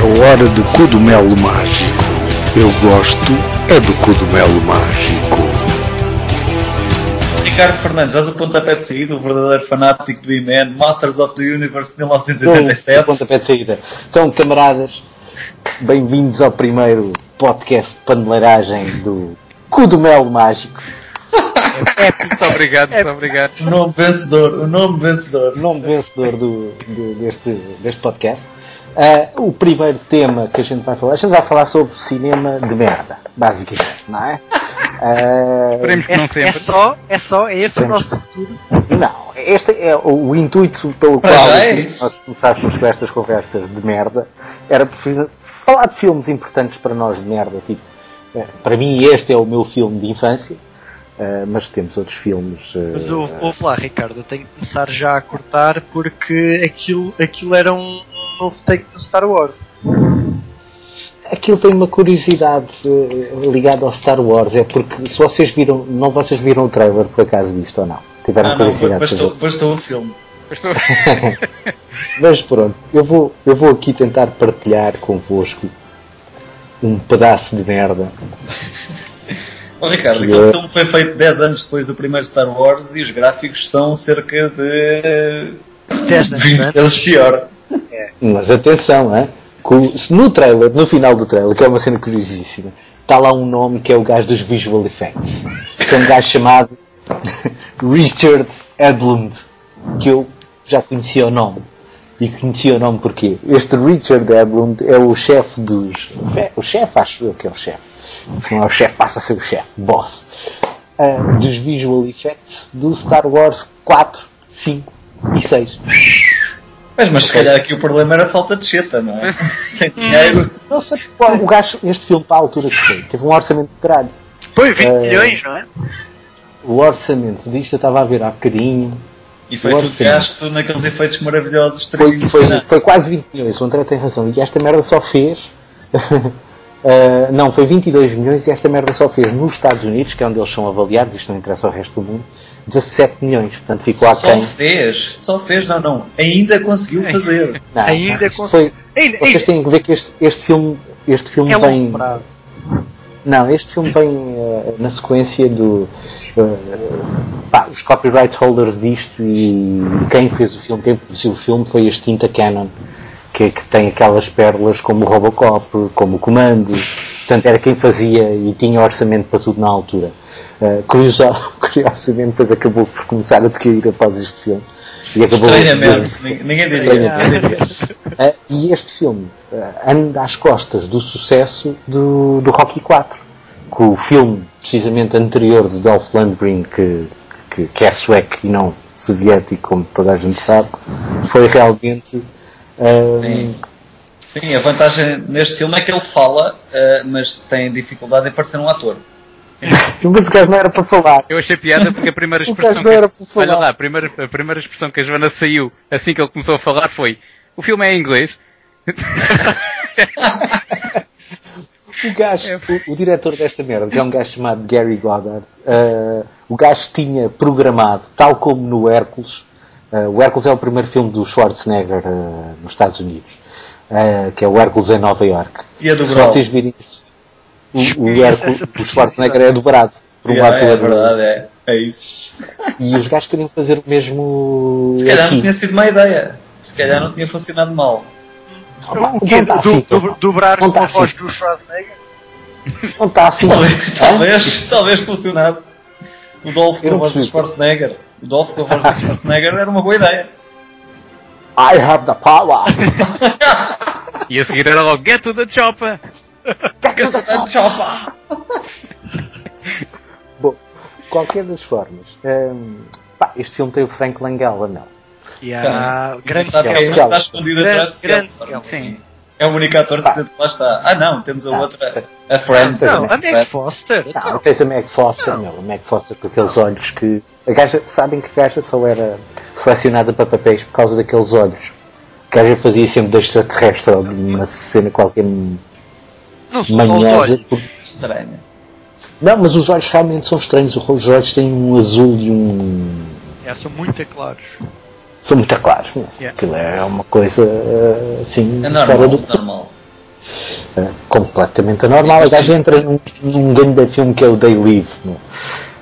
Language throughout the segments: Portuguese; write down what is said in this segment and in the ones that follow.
É hora do cogumelo mágico. Eu gosto é do cogumelo mágico. Ricardo Fernandes, és o pontapé de saída, o verdadeiro fanático do E-Man, Masters of the Universe de Dou 1987. o pontapé de saída. Então, camaradas, bem-vindos ao primeiro podcast de paneleiragem do Cogumelo Mágico. Muito obrigado, muito obrigado. O nome vencedor, o nome vencedor. O nome vencedor do, do- deste, deste podcast. Ah, o primeiro tema que a gente vai falar, a gente vai falar sobre cinema de merda, basicamente, não é? Ah, Esperemos que É, não é sempre. só, é só, é esse o nosso futuro. Não, este é o, o intuito pelo Para qual é nós começássemos com estas conversas de merda era preferir falar de filmes importantes para nós de merda. Tipo, eh, para mim, este é o meu filme de infância, mas temos outros filmes. Mas ouve, ouve lá, Ricardo, eu tenho que começar já a cortar porque aquilo, aquilo era um novo take no Star Wars. Aquilo tem uma curiosidade eh, ligada ao Star Wars, é porque se vocês viram, não vocês viram o trailer por acaso disto ou não? Tiveram Ah, não, curiosidade. de bastou, o filme. Estou- Mas pronto, eu vou, eu vou aqui tentar partilhar convosco um pedaço de merda Ó Ricardo, aquele eu- filme foi feito 10 anos depois do primeiro Star Wars e os gráficos são cerca de 10 anos 20 antes. vezes pior. Mas atenção, no trailer, no final do trailer, que é uma cena curiosíssima, está lá um nome que é o gajo dos visual effects. Que é um gajo chamado Richard Edlund, que eu já conhecia o nome. E conhecia o nome porquê? Este Richard Edlund é o chefe dos. O chefe, acho eu que é o chefe. Não é o chefe, passa a ser o chefe, boss. ah, dos visual effects do Star Wars 4, 5 e 6. Mas, mas se calhar aqui o problema era a falta de cheta, não é? Sem dinheiro. Não sei, pô, o gajo, este filme para a altura que foi, teve um orçamento de caralho. Foi 20 Eh, milhões, não é? O orçamento disto eu estava a ver há bocadinho. E foi O tudo gasto naqueles efeitos maravilhosos. Foi, foi, foi quase 20 milhões, o André tem razão. E esta merda só fez. eh, não, foi 22 milhões e esta merda só fez nos Estados Unidos, que é onde eles são avaliados, isto não interessa ao resto do mundo, 17 milhões. Portanto ficou Só aquém. fez, só fez, não, não. Ainda conseguiu fazer. Não, Ainda isto cons- foi, Ainda, Vocês têm que ver que este, este filme, este filme é vem. prazo. Não, este filme vem eh, na sequência do. eh, pá, os copyright holders disto e quem fez o filme, quem produziu o filme foi a extinta Canon, que, que tem aquelas pérolas como o Robocop, como o Comando. Portanto, era quem fazia e tinha orçamento para tudo na altura. Curioso- curiosamente, depois acabou por começar a decair após este filme. E acabou Estranhamente, ninguém ninguém diria. Uh, e este filme uh, anda às costas do sucesso do, do Rocky 4. Que o filme, precisamente anterior de Dolph Lundgren, que, que, que é sueco e não soviético, como toda a gente sabe, foi realmente. uh, Sim. Sim, a vantagem neste filme é que ele fala, mas tem dificuldade em parecer um ator. Mas o gajo não era para falar. Eu achei piada porque a primeira expressão que não era a, para falar. olha lá, a primeira, a primeira expressão que a Joana saiu assim que ele começou a falar foi o filme é em inglês. O gajo, o, o diretor desta merda, que é um gajo chamado Gary Goddard, uh, o gajo tinha programado, tal como no Hércules, uh, o Hércules é o primeiro filme do Schwarzenegger uh, nos Estados Unidos, uh, que é o Hércules em Nova York. E a do Se Brawl. vocês virem isso, o, o, essa o Schwarzenegger é dobrado por um Yeah, é ator. verdade, é. É isso. E os gajos queriam fazer o mesmo Se calhar não aqui. tinha sido má ideia. Se calhar não tinha funcionado mal. O quê? Não está Do, assim, do, dobrar Não com tá a voz assim. do Schwarzenegger? Não está assim. Talvez, Hã? talvez, talvez funcionado. O Dolph com a não voz do. Schwarzenegger. O Dolph com a voz do Schwarzenegger era uma boa ideia. I have the power. E a seguir era logo Get to the chopper! Bom, qualquer das formas, hum, pá, este filme tem o Frank Langella, não. E há grande Sabe quem Scala. está escondido Grande- atrás de grande. Scala. Sim. É o único ator que sempre lá está. Ah não, temos a Ah. outra, a Friends. Não, a. Meg Foster. Não, tens a Meg Foster, meu, a Meg Foster com aqueles olhos que. A gaja, sabem que a gaja só era selecionada para papéis por causa daqueles olhos. A gaja fazia sempre de extraterrestre ou de uma cena qualquer Não são manhosa. olhos. por- Estranho. Não, mas os olhos realmente são estranhos. Os olhos têm um azul e um. É, são muito claros. São muito claros, meu. Yeah. Aquilo é uma coisa eh, assim. É fora normal, do- normal. eh, completamente anormal. A gaja entra num, num grande filme que é o Day Live, não?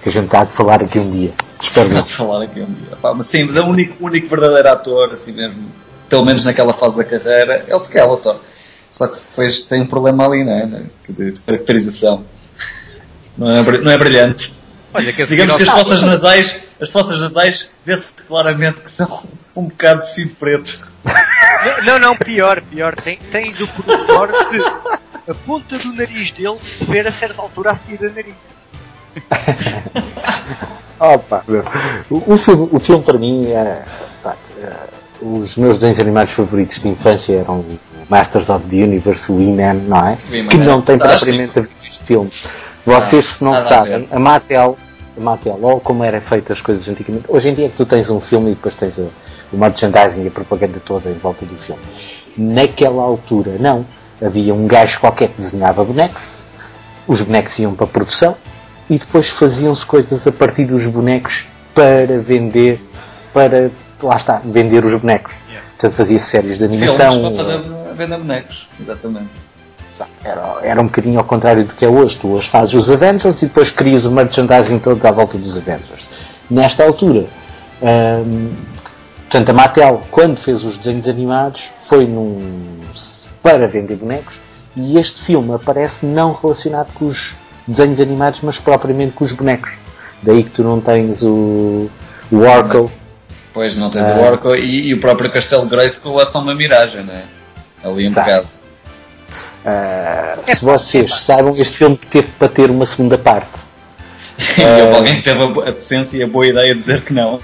que a gente está a falar aqui um dia. Espero não. Falar aqui um dia. Pá, mas sim, mas é o único, único verdadeiro ator, assim mesmo, pelo menos naquela fase da carreira, é o Skeletor. Só que depois tem um problema ali, né? né, De, de caracterização. Não é, não é brilhante. Olha, que a Digamos que as fossas nasais, as fossas nasais, vê-se claramente que são um bocado de tecido preto. Não, não, não, pior, pior. Tem, tem do pormenor de a ponta do nariz dele se ver a certa altura a sair da nariz. Opa, o, o filme, o filme para mim é. pá, é, os meus desenhos animados favoritos de infância eram o Masters of the Universe, o He-Man, não é? O Que não era tem propriamente a ver com este filme. Vocês, se não sabem, a Mattel, a Mattel, ou como eram feitas as coisas antigamente, hoje em dia é que tu tens um filme e depois tens a- o merchandising e a propaganda toda em volta do filme. Naquela altura, não. Havia um gajo qualquer que desenhava bonecos, os bonecos iam para a produção e depois faziam-se coisas a partir dos bonecos para vender, para, lá está, vender os bonecos. Portanto, fazia-se séries de Filmes animação. fazer venda bonecos. Exatamente. Era, era um bocadinho ao contrário do que é hoje. Tu hoje fazes os Avengers e depois crias o merchandising todo à volta dos Avengers. Nesta altura, hum, portanto, a Mattel, quando fez os desenhos animados, foi num, para vender bonecos e este filme aparece não relacionado com os desenhos animados, mas propriamente com os bonecos. Daí que tu não tens o, o Oracle. Pois não tens Ah. o Oracle e, e o próprio Castelo Grayskull é só uma miragem, não é? Ali um bocado. Ah, se vocês sabem, este filme teve para ter uma segunda parte. E houve alguém teve a, decência e a boa ideia de dizer que não.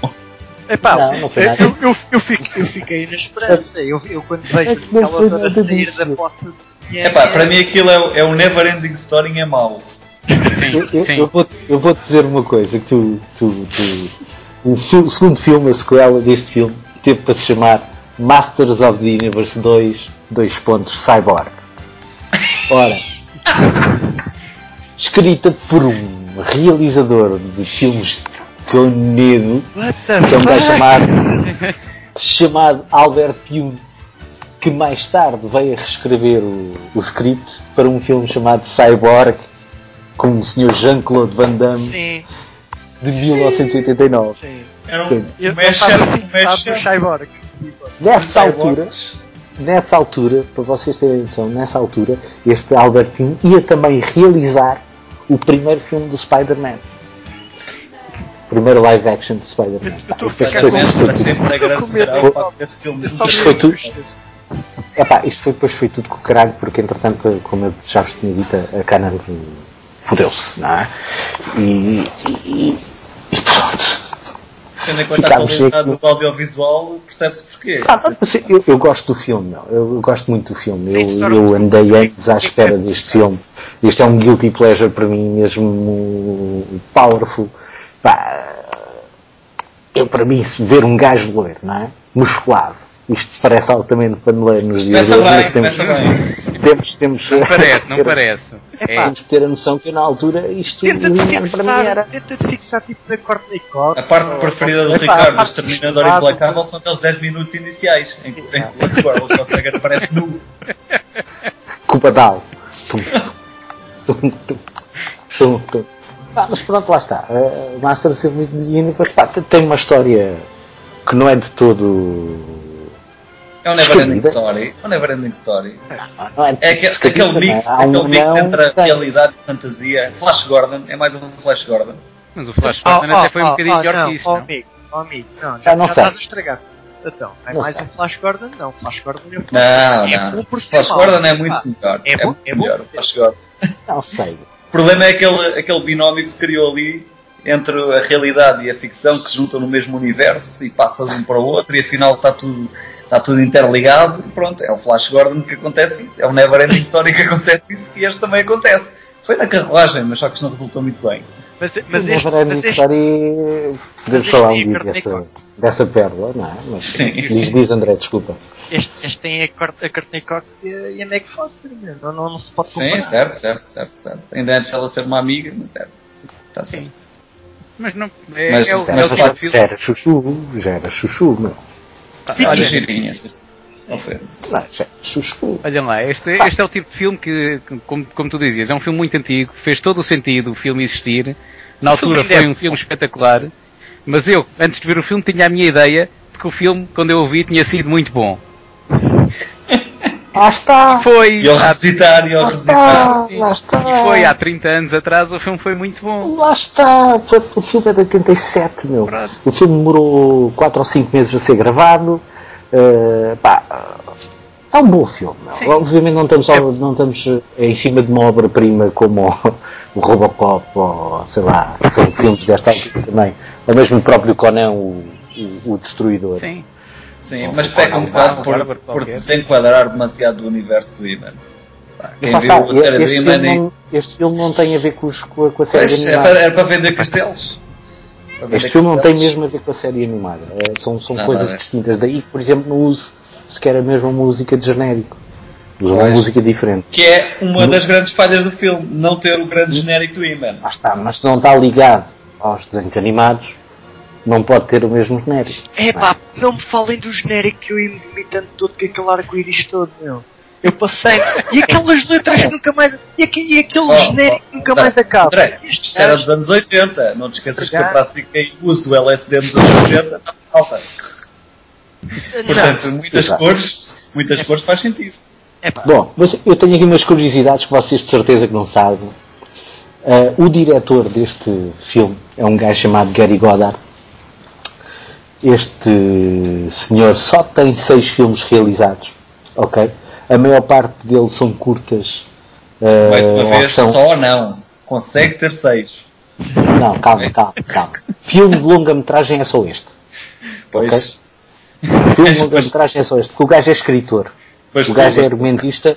Epá, Não, não foi nada. eu, eu, eu, fiquei, eu fiquei na esperança. Eu, eu quando vejo É que não aquela nada sair disso. da poça de. Epá, para mim aquilo é, o- é o Never Ending Story em é mau. Eu, Sim, eu, sim. eu vou, eu vou dizer uma coisa, que tu, tu, tu o, o segundo filme, a sequela deste filme, teve para se chamar Masters of the Universe 2, dois pontos, Cyborg. Ora, escrita por um realizador de filmes com medo, What the que é um gajo chamado, chamado Albert Pune, que mais tarde veio a reescrever o, o script para um filme chamado Cyborg, com o Sr. Jean-Claude Van Damme, Sim, de 1989. sim. Era um, Sim. Eu mashup, um fixado no mashup. Cyborg. Nessa altura, nessa altura, para vocês terem noção, nessa altura, este Albert Pune ia também realizar o primeiro filme do Spider-Man. O primeiro live action de Spider-Man. Eu estou a Isto ficar foi- tudo-. Epá, isto foi, depois foi tudo com o caralho, porque entretanto, como eu já vos tinha dito, a Canon fodeu-se, não é? E, e, e pronto. Tendo em conta a qualidade aqui. do audiovisual, percebe-se porquê. Ah, eu, eu gosto do filme, não. Eu, eu gosto muito do filme. Eu, Sim, eu andei anos à espera deste filme. Este é um guilty pleasure para mim, mesmo powerful. Pá, eu, para mim, se ver um gajo loiro, não é? Musculado. Isto parece altamente paneleiro nos dias de hoje, temos, bem. temos, temos, Não parece, não parece. É, temos que ter a noção que eu, na altura isto Tenta-te Linear para mim era. fixar, tenta-te fixar tipo na Courtney Cox. A parte preferida do Epá, Ricardo, a do parte Exterminador fixada, Implacável, são aqueles 10 minutos iniciais, em que o Squirrel consegue aparece nu. Culpa tal. Ah, mas pronto, lá está. Uh, Masters of the Universe pá, tem uma história que não é de todo. É um Never Ending Descabida. Story. É um Never Ending Story. Não é, É aquele, mix, não é? Aquele mix entre a realidade e a fantasia. Flash Gordon, é mais um Flash Gordon. mas o Flash Oh, Gordon até foi um oh, bocadinho oh, melhor não, que isto, oh, não? amigo, oh, amigo, não, já, Já não já estás a estragar. Então, é Não mais sei. um Flash Gordon? Não, Flash Gordon é um Não, é não. bom por Flash. Gordon é muito Ah, melhor. é bom- muito é bom melhor, Flash Gordon. Não sei. O problema é aquele, aquele binómio que se criou ali entre a realidade e a ficção que se juntam no mesmo universo e passa de um para o outro e afinal está tudo, está tudo interligado e pronto, é o Flash Gordon que acontece isso, é o Never Ending Story que acontece isso e este também acontece. Foi na carruagem, mas só que isto não resultou muito bem. Mas, Mas mas este, Never mas Ending este, Story. Podemos falar um dia dessa, dessa pérola, não é? Mas, Sim. diz, diz André, desculpa. este, este tem a, a Courtney Cox e a, e a Meg Foster, não, não, não se pode Sim, comparar. certo, certo, certo, certo. Ainda antes dela ser uma amiga, mas certo. Sim, Está certo. Mas não. É, Mas- é o, mas é o de tipo facto de Já era chuchu, já era chuchu, meu. Olha, Olha, girinha. Sim. Não foi. Não, já, chusco. Olha lá, este, este é o tipo de filme que, como, como tu dizias, é um filme muito antigo, fez todo o sentido o filme existir. Na altura foi é um filme espetacular, mas eu, antes de ver o filme, tinha a minha ideia de que o filme, quando eu o vi, tinha sido muito bom. Lá está! Foi! E ao revisitar, e ao revisitar. Lá está! e foi há 30 anos atrás, o filme foi muito bom. Lá está! Foi- O filme é de 87, meu. Pronto. O filme demorou 4 ou 5 meses a ser gravado. Uh, pá, é um bom filme. Obviamente não estamos, ao- não estamos eh, em cima de uma obra-prima como o, o Robocop ou sei lá, são filmes desta altura também. Ou mesmo o próprio Conan, o, o, o Destruidor. Sim. Sim, mas peca um bocado por, por desenquadrar demasiado do universo do Iman. Quem viu a série do Iman e. não, este filme não tem a ver com, os- com a, com a série Pois, é animada. para, era para vender castelos. Para vender Este filme não tem mesmo a ver com a série animada. É, são são Nada coisas a ver. distintas. Daí, que, por exemplo, não use sequer a mesma música de genérico. Usa uma Pois. música diferente. Que é uma das grandes falhas do filme, não ter o grande genérico do Iman. Lá está, mas se não está ligado aos desenhos animados, não pode ter o mesmo genérico. É pá, não me falem do genérico que eu ia me tanto todo com aquele arco-íris todo, meu. Eu passei. E aquelas letras que nunca mais. E, aque- e aquele Oh, genérico que oh, nunca André, mais acaba. André, Isto era dos anos 80, não te esqueças que eu pratiquei o uso do LSD nos anos 80 na alta. Portanto, muitas Exato. cores, muitas cores faz sentido. É pá, Bom, mas eu tenho aqui umas curiosidades que vocês de certeza que não sabem. Ah, o diretor deste filme é um gajo chamado Gary Goddard. Este senhor só tem seis filmes realizados, ok? A maior parte deles são curtas. ah, Mais uma vez, são- só não. Consegue ter seis. Não, calma, calma, calma. Filme de longa-metragem é só este. Pois. Filme de longa-metragem é só este, porque o gajo é escritor. Pois o gajo é argumentista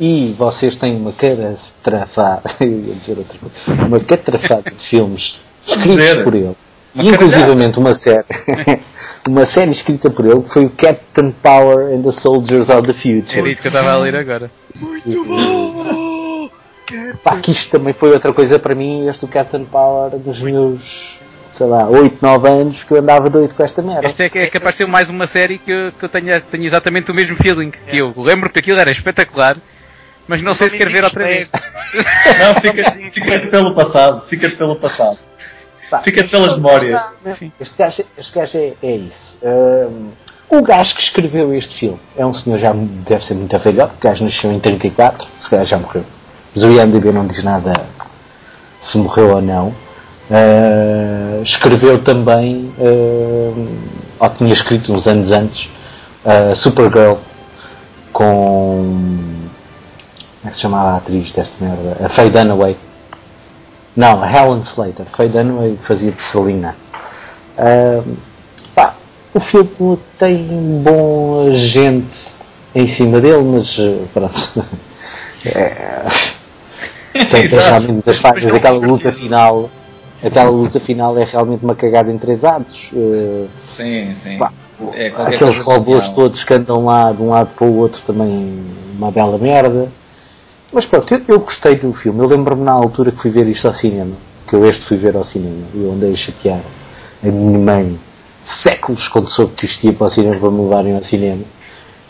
e vocês têm uma catrafada, eu ia dizer outra coisa, uma catrafada de filmes escritos por ele. Uma E inclusivamente uma série, uma série escrita por ele que foi o Captain Power and the Soldiers of the Era Future. isso que eu estava a ler agora. muito bom! Que- Pá, que isto também foi outra coisa para mim, este do Captain Power dos meus, sei lá, 8, 9 anos que eu andava doido com esta merda. Esta é, que- é capaz de ser mais uma série que, eu- que eu tenho, tenho exatamente o mesmo feeling. Que eu lembro que aquilo era espetacular, mas não sei se quero ver outra vez. Não, fica, fica pelo passado. Fica pelo passado. Pá, Fica pelas memórias. Sim. Este gajo, este gajo é, é isso. Hum, o gajo que escreveu este filme é um senhor já deve ser muito velhote, o gajo nasceu em 34, se calhar já morreu. Mas o IMDB não diz nada se morreu ou não. Uh, escreveu também, uh, ou tinha escrito uns anos antes, uh, Supergirl com. Como é que se chamava a atriz desta merda? A Faye Dunaway. Não, Helen Slater. Faye Dunaway fazia de Selina. Ahm, pá, o filme tem boa gente em cima dele, mas eh, pronto. É, tem, tem Exato. realmente das falhas. Aquela luta final. Aquela luta final é realmente uma cagada em três atos. Eh, Sim, sim. pá, É aqueles robôs genial. todos que andam lá de um lado para o outro também uma bela merda. Mas pronto, eu, eu gostei do filme. Eu lembro-me na altura que fui ver isto ao cinema, que eu este fui ver ao cinema, e eu andei a chatear a minha mãe séculos quando soube que isto ia para o cinema para me levarem ao cinema.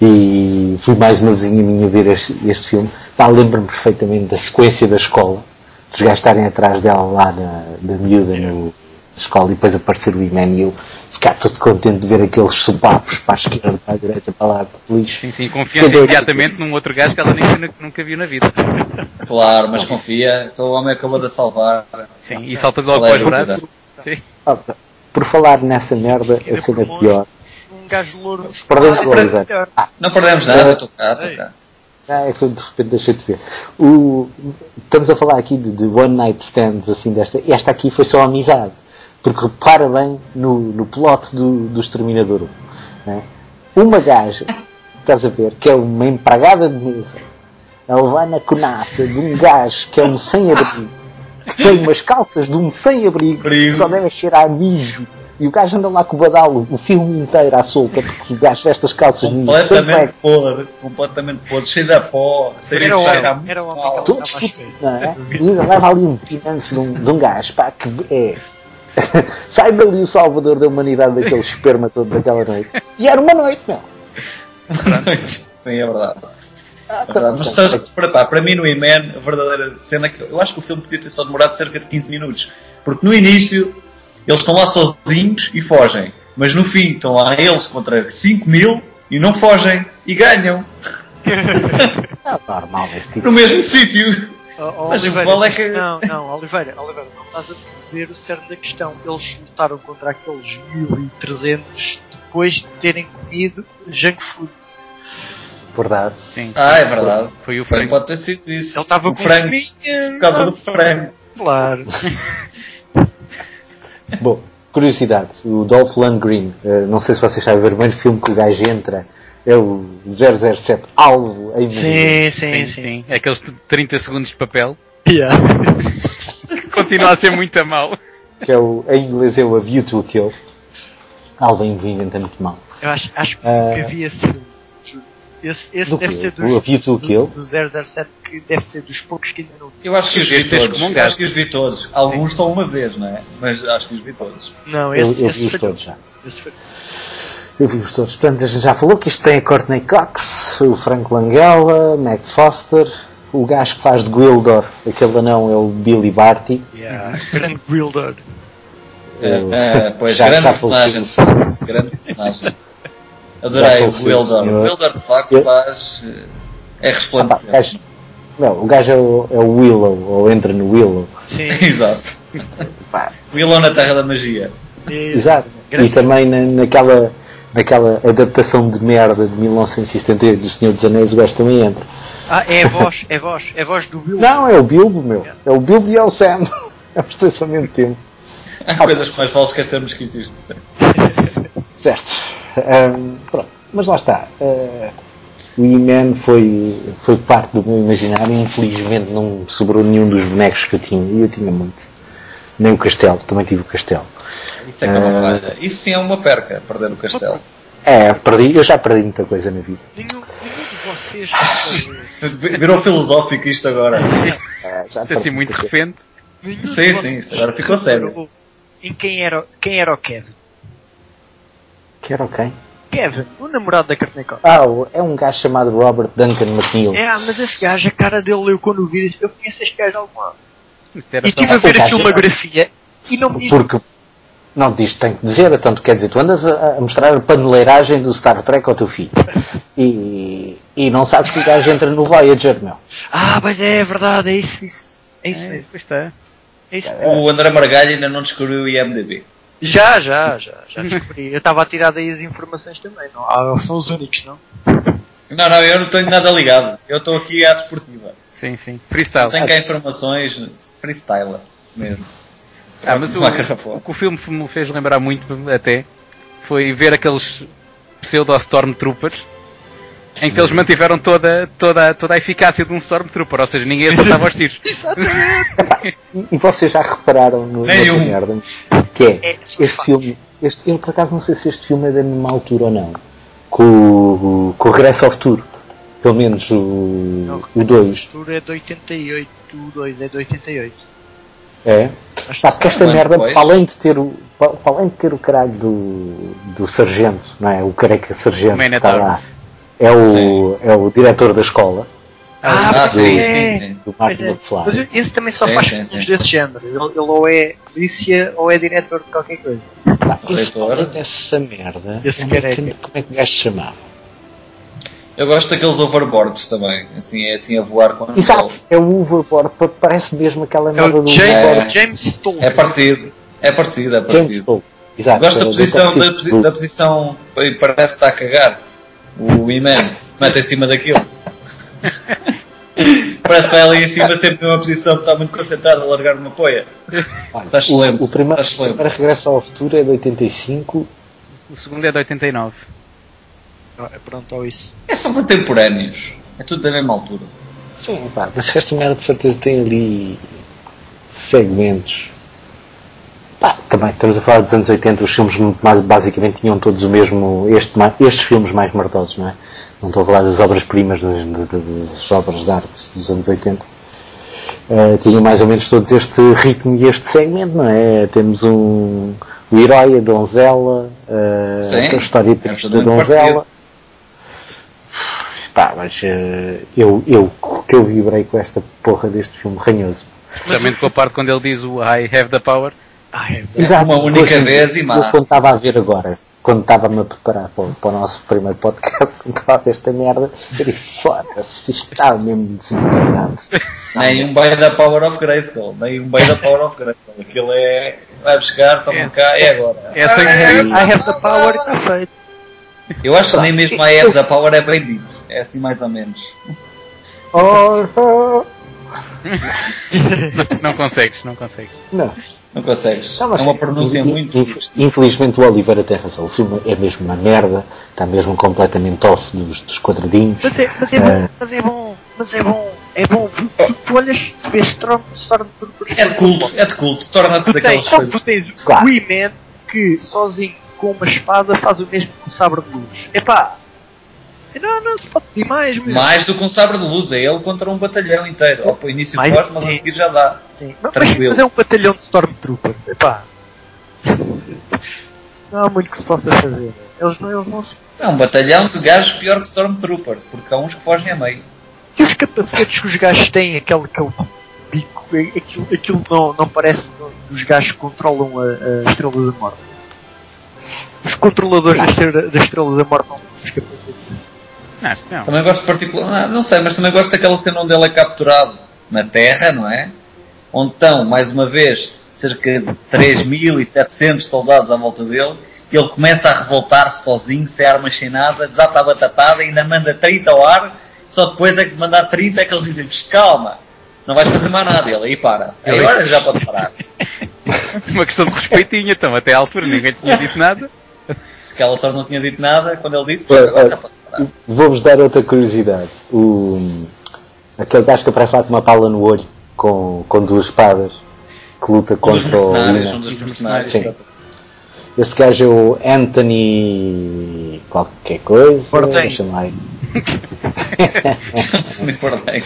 E fui mais uma vizinha minha ver este, este filme. Pá, lembro-me perfeitamente da sequência da escola, dos gajos estarem atrás dela lá na, da miúda no, escola e depois aparecer o Iman e eu ficar todo contente de ver aqueles sopapos para a esquerda, para a direita, para lá, lixo. Sim, sim, confiança Cadê imediatamente num outro gajo que ela nem, nunca viu na vida. Claro, mas confia. Então o homem acabou de salvar. Sim, e salta logo é para os braços. Sim. Ah, por falar nessa merda, a Ainda cena por pior. Um gajo louro. Perdemos o Ah, Oliver. Ah, Não perdemos nada, estou cá, estou cá. Ah, é que eu de repente deixei de ver. O, estamos a falar aqui de, de One Night Stands, assim, desta. Esta aqui foi só amizade. Porque repara bem no, no plot do, do Exterminador 1. Né? Uma gaja, estás a ver, que é uma empregada de mesa, a levar na conaça de um gajo que é um sem-abrigo, que tem umas calças de um sem-abrigo, Abrigo. que só deve cheirar a mijo. E o gajo anda lá com o badalo o filme inteiro à solta, porque o gajo vestas calças de mijo, sem Completamente cueca. podre, completamente podre, cheio de pó, cheio Era de o cheiro a homem, era o homem que não é? E ainda leva ali um pinanço de um, de um gajo, pá, que é. Sai dali o salvador da humanidade daquele esperma todo daquela noite. E era uma noite, meu. Sim, é verdade. É verdade. Mas sabes, para, pá, para mim no E-Man, a verdadeira cena é que eu acho que o filme podia ter só demorado cerca de 15 minutos. Porque no início eles estão lá sozinhos e fogem. Mas no fim estão lá eles contra 5 mil e não fogem e ganham. É normal este tipo. No mesmo sítio. Oh, oh, Mas o Oliveira, vale é que- Não, não, Oliveira, Oliveira, não estás a perceber o cerne da questão. Eles lutaram contra aqueles 1300 depois de terem comido junk food. Verdade. Sim. Ah, é verdade. Foi o Frank. pode ter sido isso. Ele estava o com frango. Por causa do frango. Claro. Bom, curiosidade, o Dolph Lundgren, eh, não sei se vocês sabem, o primeiro filme que o gajo entra é o 007 Alvo em Sim, sim, Sim, sim. sim. Aqueles 30 segundos de papel. Yeah. Continua a ser muito a mal. que é o, em inglês é o A View to a Kill. Alvo em Vivente é muito mal. Eu acho, acho que Ah. nunca vi esse. Esse, esse Do deve ser O A dos, View to Kill? do, do 007 que deve ser dos poucos que ainda não vi. Eu acho que os vi todos. um Eu acho que os vi todos. Alguns só uma vez, não é? Mas acho que os vi todos. Não, Eu, esse, eu esse vi os todos já. Esse falhou. Eu vi os todos. Portanto, a gente já falou que isto tem a Courtney Cox, o Frank Langella, Mac Foster, o gajo que faz de Gwildor, aquele anão é o Billy Barty. Yeah. Grande Gwildor. Eu- É, pois, já- grande já personagem. Grande personagem. Adorei o faleceu, Wildor. O senhor. Wildor de facto faz. É Ah, pá, resplandecente. gajo, não, o gajo é o, é o Willow, ou entra no Willow. Sim. Exato. Pá, Willow na Terra da Magia. Exato. Grande. E também na, naquela, naquela adaptação de merda de 1978 do Senhor dos Anéis, o gajo também entra. Ah, é a voz, é a voz, é a voz do Will. Não, é o Bilbo, meu. É o Bilbo e é o Sam. É os dois ao mesmo tempo. Há coisas mais falsas que termos que existem. Certo. Ahm, pronto. Mas lá está. Ah, o E-Man foi, foi parte do meu imaginário e infelizmente não sobrou nenhum dos bonecos que eu tinha. E eu tinha muito. Nem o castelo, também tive o castelo. Isso é que é uma Ah. falha. Isso sim é uma perca, perder o castelo. É, perdi, eu já perdi muita coisa na vida. Nenhum, nenhum de vocês Virou filosófico isto agora. Ah, já é assim muito repente. nenhum Sim, sim, isto agora ficou sério. Em quem era, quem era o Kevin? Que era ok. Kevin, o namorado da Cartney Ah, o- é um gajo chamado Robert Duncan McNeil. É, mas esse gajo, a cara dele, eu quando o vi, disse, eu conheço este gajo de algum lado. E estive a ver a gajo- filmografia e não me disse. Porque, não diz, tem que dizer, tanto quer dizer, tu andas a, a mostrar a paneleiragem do Star Trek ao teu filho. E, e não sabes que o gajo entra no Voyager, meu. Ah, mas é verdade, é isso, isso. É isso É, mesmo. pois está. É isso O André Margalho ainda não descobriu o IMDB. Já, já, já, já descobri. Eu estava a tirar daí as informações também, não? Ah, são os únicos, não? Não, não, eu não tenho nada ligado. Eu estou aqui à desportiva. Sim, sim. Freestyle. Tenho cá informações freestyler mesmo. Ah, mas o, o que o filme me fez lembrar muito, até, foi ver aqueles pseudo-stormtroopers em que eles mantiveram toda, toda, toda a eficácia de um Stormtrooper, ou seja, ninguém acertava os tiros. E, e vocês já repararam no, nessa merda? Que é, É, este filme, este, eu por acaso não sei se este filme é da mesma altura ou não. Com, o- com o Regresso ao Futuro. Pelo menos o 2. O futuro é de 88, o 2 é de 88. É? Acho Pá, que porque esta Um ano merda, para além de ter o, para além de ter o caralho do, do sargento, não é? O careca sargento que está lá, é o, é o diretor da escola, Ah, Ah, pois sim, é. sim, sim. do Pois Martin é. Mas esse também só Sim, faz sim, filmes sim. desse género. Ele, ele ou é polícia ou é diretor de qualquer coisa. Pá, Diretor. dessa merda, Esse como, é que, careca. como é que o gajo chamava? Eu gosto daqueles overboards também. Assim, é assim a voar com Exato, é o overboard, pa- parece mesmo aquela É merda o do James, overboard. James Tolkien. É parecido. É parecido, é James parecido. Tolkien. Exato. Gosto da do posição, da, posi- da posição. e Parece que está a cagar. O Iman mete em cima daquilo. Parece que vai ali em cima sempre numa posição que está muito concentrado a largar uma poia. Olha, Está excelente. O, o primeiro, está o primeiro regresso ao futuro é de 85. O segundo é de 89. Ah, é Pronto, ou isso. É só contemporâneos. É tudo da mesma altura. Sim, pá, mas esta merda de certeza tem ali segmentos. Pá, também estamos a falar dos anos 80, os filmes mais, basicamente tinham todos o mesmo, este, estes filmes mais martosos, não é? Não estou a falar das obras-primas, das, das- obras de arte dos anos 80. Eh, tinham mais ou menos todos este ritmo e este segmento, não é? Temos um, o herói, a donzela, eh, Sim, a história é triste da donzela. Mas eh, eu, eu, que eu vibrei com esta porra deste filme ranhoso. Especialmente com a parte quando ele diz o I have the power. Ah, é. Exato, Uma única hoje vez e má. Eu quando estava a ver agora, quando estava-me a preparar para, o- para o nosso primeiro podcast, quando estava a ver esta merda, eu disse, foda-se, isto está mesmo desencaminhado. Nem um bem da Power of Grayskull, nem um bem da Power of Grayskull. Aquilo é. Vai buscar, toma cá, é agora. É assim I have the power, está feito. Eu acho que nem mesmo a F da Power é bem dito. É assim mais ou menos. Oh, oh. não consegues, não consegues. Não. Não consegues. Não, mas- é uma pronúncia in- muito. in- Infelizmente o Oliveira tem razão. O filme é mesmo uma merda, está mesmo completamente off dos, dos quadradinhos. Mas é, mas é bom, mas é bom, mas é bom, é bom. Tu, tu olhas, tu vês Storm, Stormtroopers. É de culto, é de culto. Torna-se daquelas coisas. tu tens Claro. o He-Man que sozinho com uma espada faz o mesmo que o sabre de luz. Epá, não, não se pode pedir mais, meu. Mais do que um sabre de luz, é ele contra um batalhão inteiro. Ou para o início Mais- pós, mas a sim. seguir já dá. Sim. Mas, Tranquilo. mas é um batalhão de Stormtroopers. Epá. Não há muito que se possa fazer. Eles não, eles não se. É um batalhão de gajos pior que Stormtroopers, porque há uns que fogem a meio. E os capacetes que os gajos têm, aquele, aquele bico, aquilo, aquilo não, não parece os gajos que controlam a, a Estrela da Morte. Os controladores da Estrela, da Estrela da Morte não os capacetes. Não, acho que não. Também gosto particular, ah, não sei, mas também gosto daquela cena onde ele é capturado na Terra, não é? Onde estão, mais uma vez, cerca de 3.700 soldados à volta dele, e ele começa a revoltar-se sozinho, sem armas, sem nada, desata a batatada e ainda manda 30 ao ar, só depois é que mandar 30 é que eles dizem, calma, não vais fazer mais nada, ele aí para. Aí agora já pode parar. Uma questão de respeitinho, então, até à altura ninguém tinha dito nada. Se Skeletor não tinha dito nada, quando ele disse, Olha, agora já posso parar. Vou-vos dar outra curiosidade. O, aquele gajo que aparece lá com uma pala no olho, com, com duas espadas, que luta Um dos contra o mercenários, Lina. um dos mercenários. Sim. Esse gajo é o Anthony. qualquer coisa. Bourdain. Me acordei.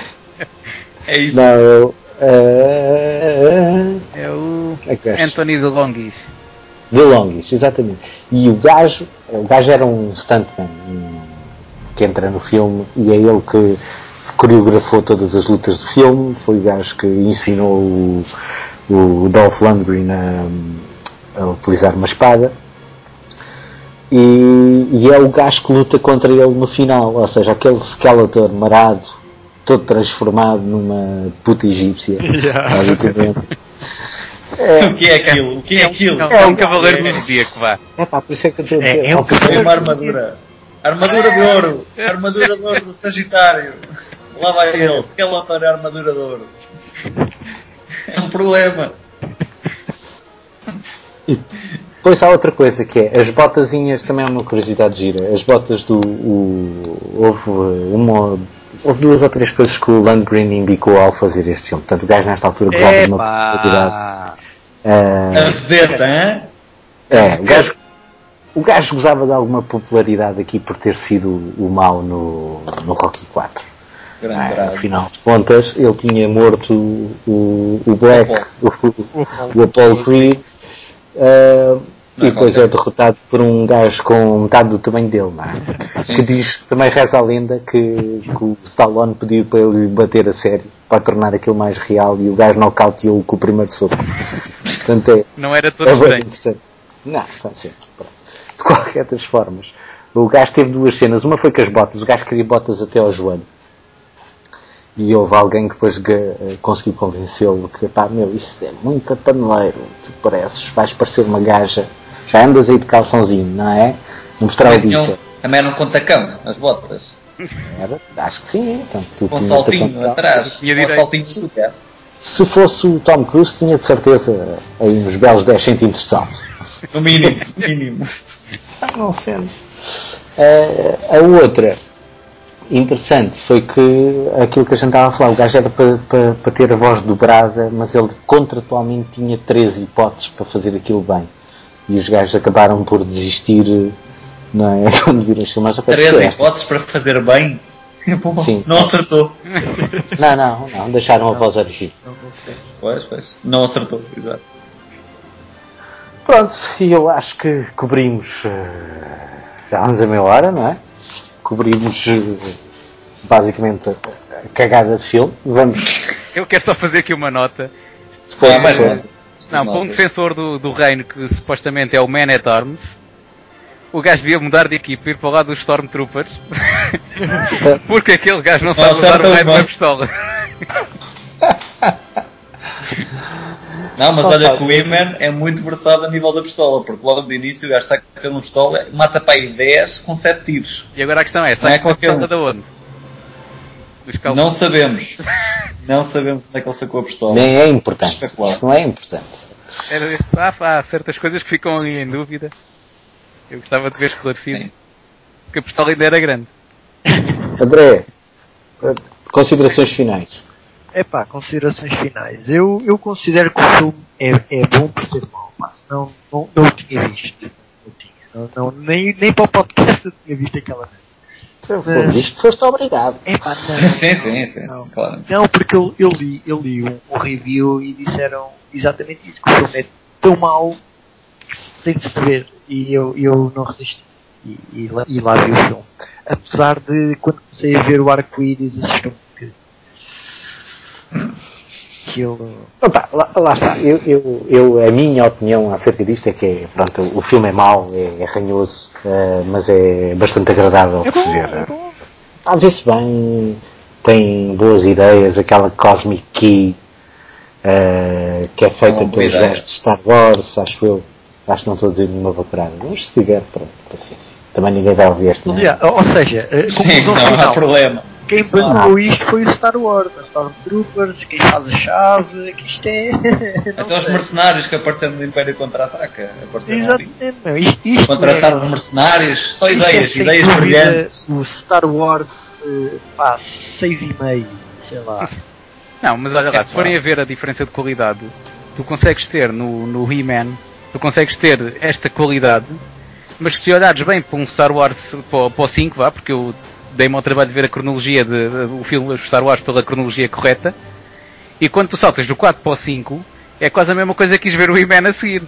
É isso. Não, eu. eh, É o é que gajo? Anthony de Longis. De Longis, exatamente. E o gajo, o gajo era um stuntman um, que entra no filme e é ele que coreografou todas as lutas do filme. Foi o gajo que ensinou o, o Dolph Lundgren a, a utilizar uma espada. E, e é o gajo que luta contra ele no final, ou seja, aquele Skeletor marado, todo transformado numa puta egípcia, basicamente. O que é aquilo? O que é aquilo? É um cavaleiro do zodíaco, vá. É pá, por isso é que eu estou a dizer. É, é um Foi uma armadura. Armadura de ouro. Armadura de ouro do Sagitário. Lá vai ele. Skeletor é armadura de ouro. É um problema. E depois há outra coisa que é, as botazinhas também é uma curiosidade gira. As botas do. O, houve uh, uma. Houve duas ou três coisas que o Landgreen indicou ao fazer este filme. Portanto, o gajo nesta altura gozava de uma Epá! A vedeta, hein? é, o gajo, o gajo gozava de alguma popularidade aqui por ter sido o mau no, no Rocky 4. Grande Ah, afinal de contas, ele tinha morto o, o Black, o, o, Apollo Creed, ah, Não é e depois é derrotado por um gajo com metade do tamanho dele, não é? Sim, que sim. diz, também reza a lenda que, que o Stallone pediu para ele bater a sério, para tornar aquilo mais real, e o gajo nocauteou com o primeiro soco. Portanto, é, Não era todo é bem interessante. Não, pronto. De qualquer das formas. O gajo teve duas cenas. Uma foi com as botas. O gajo queria botas até ao joelho. E houve alguém que depois eh, conseguiu convencê-lo que, pá, meu, isso é muito paneleiro. Tu pareces, vais parecer uma gaja. Já andas aí de calçãozinho, não é? Não mostrar o bicho. Também eram com tacão, as botas. Era? Acho que sim. Então, tu Com um tinha saltinho atrás. Tinha Com um saltinho de açúcar. Se fosse o Tom Cruise, tinha de certeza aí uns belos 10 centímetros de salto. No mínimo. No mínimo. Ah, não sendo. Eh, a outra interessante foi que aquilo que a gente estava a falar, o gajo era para, para, para ter a voz dobrada, mas ele contratualmente tinha três hipóteses para fazer aquilo bem. E os gajos acabaram por desistir, não é? Quando viram as filmagens. "Ok, Três porque esta?" hipóteses para fazer bem. Pô, Sim. Não acertou. Não, não, não, deixaram a voz original. Pois, pois. Não acertou, exato. Pronto, e eu acho que cobrimos. eh, já vamos a meia hora, não é? Cobrimos eh, basicamente a cagada de filme. Vamos. Eu quero só fazer aqui uma nota. Ah, mais força. Não, para um defensor do, do reino que supostamente é o Man at Arms, o gajo devia mudar de equipa e ir para o lado dos Stormtroopers. Porque aquele gajo não sabe usar o raio de uma pistola. Não, mas olha que o Iman é muito versado a nível da pistola, porque logo de início o gajo está com uma pistola, mata para aí 10 com 7 tiros. E agora a questão é, Não sai é com a pistola da onde? Dos. Não sabemos. Não sabemos onde é que ele sacou a pistola. Nem é importante. Isso não é importante. Era- há, há certas coisas que ficam ali em dúvida. Eu gostava de ver esclarecido. Sim. Porque a pistola ainda era grande. André, considerações finais. Epá, considerações finais. Eu, eu considero que o filme é, é bom por ser mau, pá, senão não, não o tinha visto. Não tinha. Não, não, nem, nem para o podcast eu tinha visto aquela vez. Por isto foste obrigado. Não. Sim, sim, sim, Não. sim, claro. Não, porque eu, eu li, eu li um, um review e disseram exatamente isso, que o filme é tão mau que tem de se ver. E eu, eu não resisti. E, e, lá, e lá vi o filme. Apesar de quando comecei a ver o arco-íris assustou-me um bocadinho. Aquilo. Opa, lá, lá está. Eu, eu, eu- a minha opinião acerca disto é que é, pronto, o filme é mau, é, é ranhoso, eh, mas é bastante agradável de se ver. é. A ver-se bem, tem boas ideias, aquela Cosmic Key eh, que é feita boa pelos gajos de Star Wars, acho eu. Acho que não estou a dizer nenhuma vaporada. Mas se tiver, pronto, paciência. Também ninguém vai ouvir este Aliás, ou seja, a Sim, não há problema. Quem há. bancou isto foi o Star Wars, os Stormtroopers, quem faz a chave, que isto é. não Então os mercenários que apareceram no Império Contra-Ataca. Exatamente, meu. Isto, isto Contratar é, os mercenários, só isto é, ideias, sem ideias brilhantes. O Star Wars, eh, pá, 6,5, sei lá. Não, mas olha lá, É se forem a ver a diferença de qualidade, tu consegues ter no, no He-Man, tu consegues ter esta qualidade, mas se olhares bem para um Star Wars, para, o- para o 5, vá, porque eu dei-me ao trabalho de ver a cronologia de, de- o filme Star Wars pela cronologia correta, e quando tu saltas do 4 para o 5, é quase a mesma coisa que ires ver o He-Man a seguir.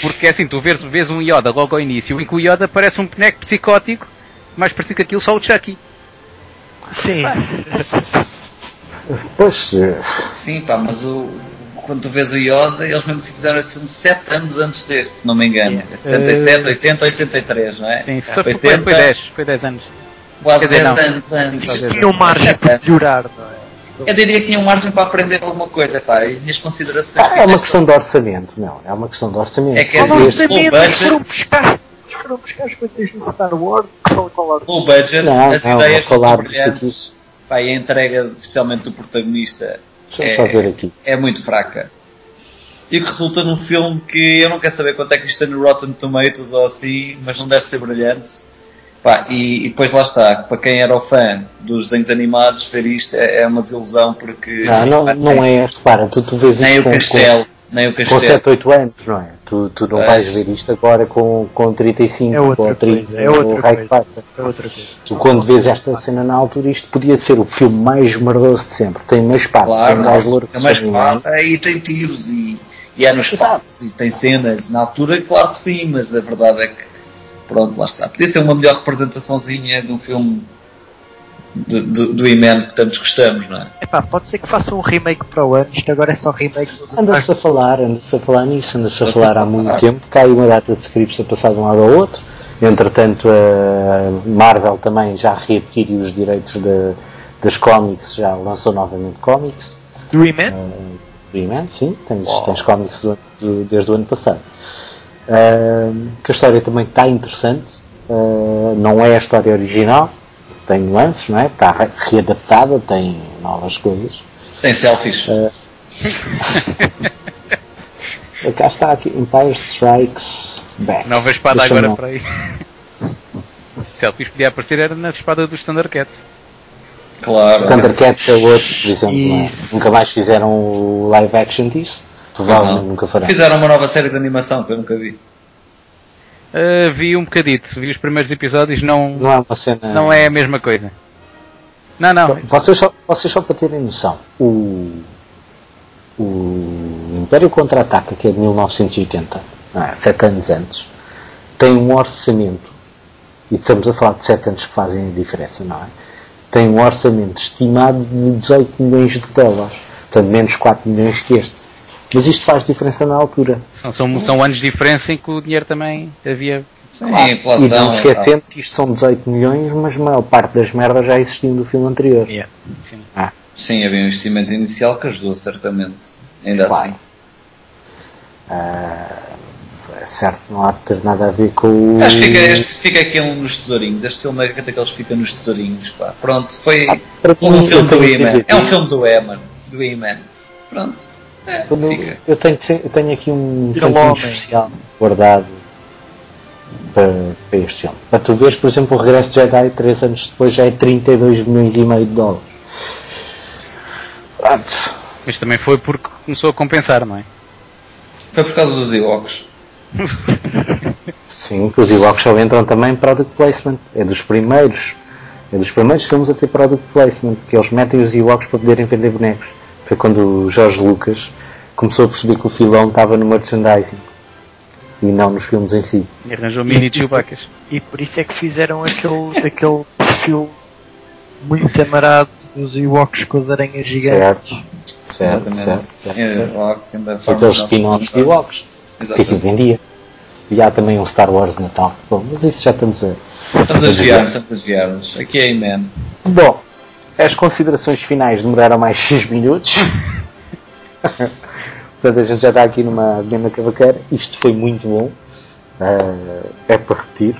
Porque é assim, tu vês, vês um Yoda logo ao início, em que o Yoda parece um boneco psicótico, mais parecido que aquilo só o Chucky. Sim. Pois, eh, Sim, pá, mas o, quando tu vês o Yoda, eles mesmo se fizeram esse filme 7 anos antes deste, se não me engano. É 67, 80, 83, não é? Sim, foi, 80, foi 10, foi 10 anos. Quase Quer dizer, 10 não. anos antes. Quase Tinham margem para melhorar, não é? Eu diria que tinham margem para aprender alguma coisa, pá, e minhas considerações. ah, é uma questão de orçamento, não. É uma questão de orçamento. É que Este- este- orçamento? budget- foram buscar, eles foram buscar as coisas no Star Wars. Qual, qual orçamento? O budget, Não, as não, ideias vou falar brilhantes, pá, e a entrega, especialmente do protagonista, Deixa-me só ver aqui. é muito fraca. E que resulta num filme que eu não quero saber quanto é que isto tem no Rotten Tomatoes ou assim, mas não deve ser brilhante. Pá, e, e depois lá está, para quem era o fã dos desenhos animados, ver isto é, é uma desilusão porque. Não, não, não é, repara, tu, tu vês Nem isto o com, castelo, nem o com, com castelo. 7, 8 anos, não é? Tu, tu não vais ver isto agora com, com 35 É outra ou 30 coisa, é ou outra coisa. É outra coisa. Tu quando vês esta cena na altura, isto podia ser o filme mais merdoso de sempre. Tem uma espada, Claro, tem gajo louro tem uma chama espada e tem tiros e, e é no espaço e tem cenas. Na altura, claro que sim, mas a verdade é que, pronto, lá está. Podia ser uma melhor representaçãozinha de um filme do, do Iman que tantos gostamos, não é? Epá, pode ser que faça um remake para o ano. Isto agora é só remake Anda-se a falar, anda-se a falar nisso, anda-se a falar há muito tempo. Cai uma data de scripts a passar de um lado ao outro. Entretanto, a Marvel também já readquiriu os direitos de- das cómics, já lançou novamente cómics. Do He-Man? Uh, He-Man, sim, tens, Oh. tens cómics do- do- desde o ano passado. Uh, que a história também está interessante, uh, não é a história original, tem nuances, não é? Está re- readaptada, tem novas coisas. Tem selfies. Uh, cá está aqui, Empire Strikes Back. Nova espada Deixa-me agora lá. para aí. Selfies podia aparecer era na espada dos Thundercats. Claro. Thundercats é outro, por exemplo, não é? Nunca mais fizeram live action disso, provavelmente Não. nunca farão. Fizeram uma nova série de animação que eu nunca vi. Uh, vi um bocadito, vi os primeiros episódios, não, Não é cena. não é a mesma coisa. Não, não. Vocês só, vocês só para terem noção, o, o Império Contra-Ataca, que é de 1980, não é? sete anos antes, tem um orçamento e estamos a falar de 7 anos que fazem a diferença, não é? Tem um orçamento estimado de 18 milhões de dólares, portanto menos 4 milhões que este. Mas isto faz diferença na altura. São, são, são anos de diferença em que o dinheiro também havia. Sim, a inflação. E não esquecendo que isto são 18 milhões, mas a maior parte das merdas já existiam do filme anterior. Yeah. Sim. Ah, Sim, havia um investimento inicial que ajudou, certamente. Ainda Claro. assim. ah, é certo, não há de ter nada a ver com o. Acho que fica, este fica aqui um nos tesourinhos. Este filme é daqueles que fica nos tesourinhos. Pá. Pronto, foi Ah, um mim, filme do. DVD. É um filme do E-Man. Do E-Man. Pronto. É, Quando- eu, tenho, eu tenho aqui um cantinho especial guardado para, para este filme. Para tu veres, por exemplo, o Regresso de Jedi, 3 anos depois, já é 32 milhões e meio de dólares. Pronto. Mas também foi porque começou a compensar, não é? Foi por causa dos Ewoks. Sim, que os Ewoks só entram também em product placement. É dos primeiros. É dos primeiros filmes a ter product placement, que eles metem os Ewoks para poderem vender bonecos. Foi quando o Jorge Lucas começou a perceber que o filão estava no merchandising e não nos filmes em si. E arranjou mini Chewbaccas. E por isso é que fizeram aquele, aquele perfil muito amarado dos Ewoks com as aranhas gigantes. Certo, certo, Exatamente. certo, certo, É, certo. Forma aqueles spin-offs de Ewoks que aquilo Exatamente. vendia. E há também um Star Wars de Natal. Bom, mas isso já estamos a. Estamos a desviar-nos, estamos a desviar-nos. Aqui é E-Man. Bom, as considerações finais demoraram mais X minutos. Portanto, a gente já está aqui numa grande cavaqueira. Isto foi muito bom. Ah, é para repetir.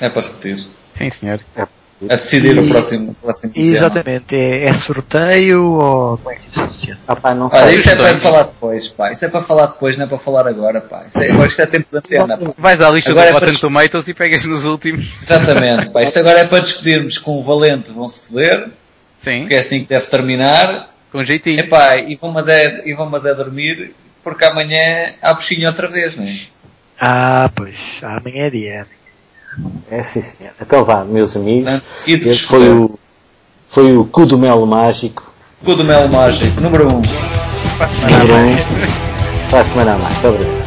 É para repetir. Sim, senhor. É para A decidir E- o próximo, o próximo tema. Exatamente, é, é sorteio ou como é que isso funciona? Ah, pá, não Olha, sei. isso é para falar depois, pá. Isso é para falar depois, não é para falar agora, pá. Isso é, agora isto é tempo de antena, pá. Vais à lista Agora é do para Rotten dis- Tomatoes e pegas nos últimos. Exatamente, pá. Isto agora é para discutirmos com o Valente, vão se foder, Sim, porque é assim que deve terminar. com jeitinho. Epá, e vão mas é, e vão mas é dormir, porque amanhã há puxinho outra vez, não é? Ah, pois, amanhã é dia. É sim, senhor. Então vá, meus amigos. E de Este foi o, foi o Cogumelo Mágico. Cogumelo Mágico, número 1. Um. Para a semana a mais. um. Para a semana a mais. Obrigado.